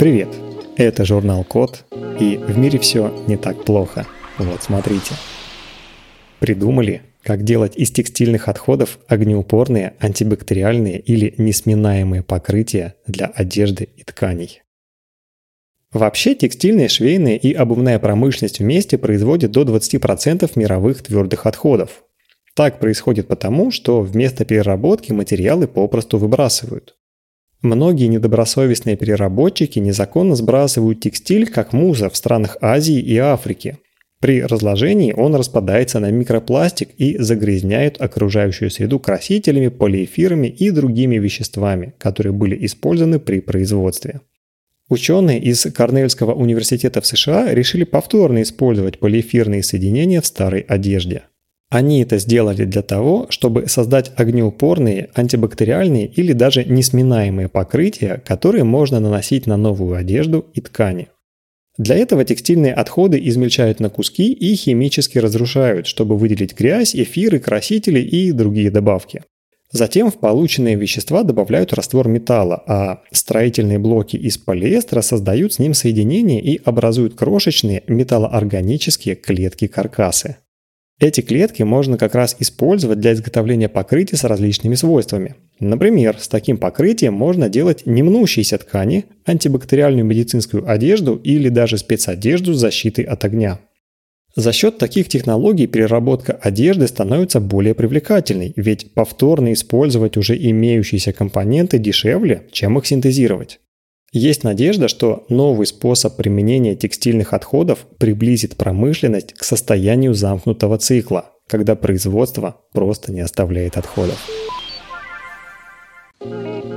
Привет! Это журнал Код, и в мире все не так плохо. Вот смотрите. Придумали, как делать из текстильных отходов огнеупорные, антибактериальные или несминаемые покрытия для одежды и тканей. Вообще текстильная, швейная и обувная промышленность вместе производят до 20% мировых твердых отходов. Так происходит потому, что вместо переработки материалы попросту выбрасывают. Многие недобросовестные переработчики незаконно сбрасывают текстиль как мусор в странах Азии и Африки. При разложении он распадается на микропластик и загрязняет окружающую среду красителями, полиэфирами и другими веществами, которые были использованы при производстве. Ученые из Корнельского университета в США решили повторно использовать полиэфирные соединения в старой одежде. Они это сделали для того, чтобы создать огнеупорные, антибактериальные или даже несминаемые покрытия, которые можно наносить на новую одежду и ткани. Для этого текстильные отходы измельчают на куски и химически разрушают, чтобы выделить грязь, эфиры, красители и другие добавки. Затем в полученные вещества добавляют раствор металла, а строительные блоки из полиэстера создают с ним соединения и образуют крошечные металлоорганические клетки-каркасы. Эти клетки можно как раз использовать для изготовления покрытий с различными свойствами. Например, с таким покрытием можно делать немнущиеся ткани, антибактериальную медицинскую одежду или даже спецодежду с защитой от огня. За счет таких технологий переработка одежды становится более привлекательной, ведь повторно использовать уже имеющиеся компоненты дешевле, чем их синтезировать. Есть надежда, что новый способ применения текстильных отходов приблизит промышленность к состоянию замкнутого цикла, когда производство просто не оставляет отходов.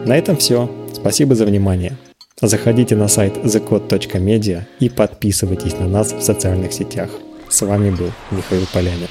На этом все. Спасибо за внимание. Заходите на сайт thecode.media и подписывайтесь на нас в социальных сетях. С вами был Михаил Полянин.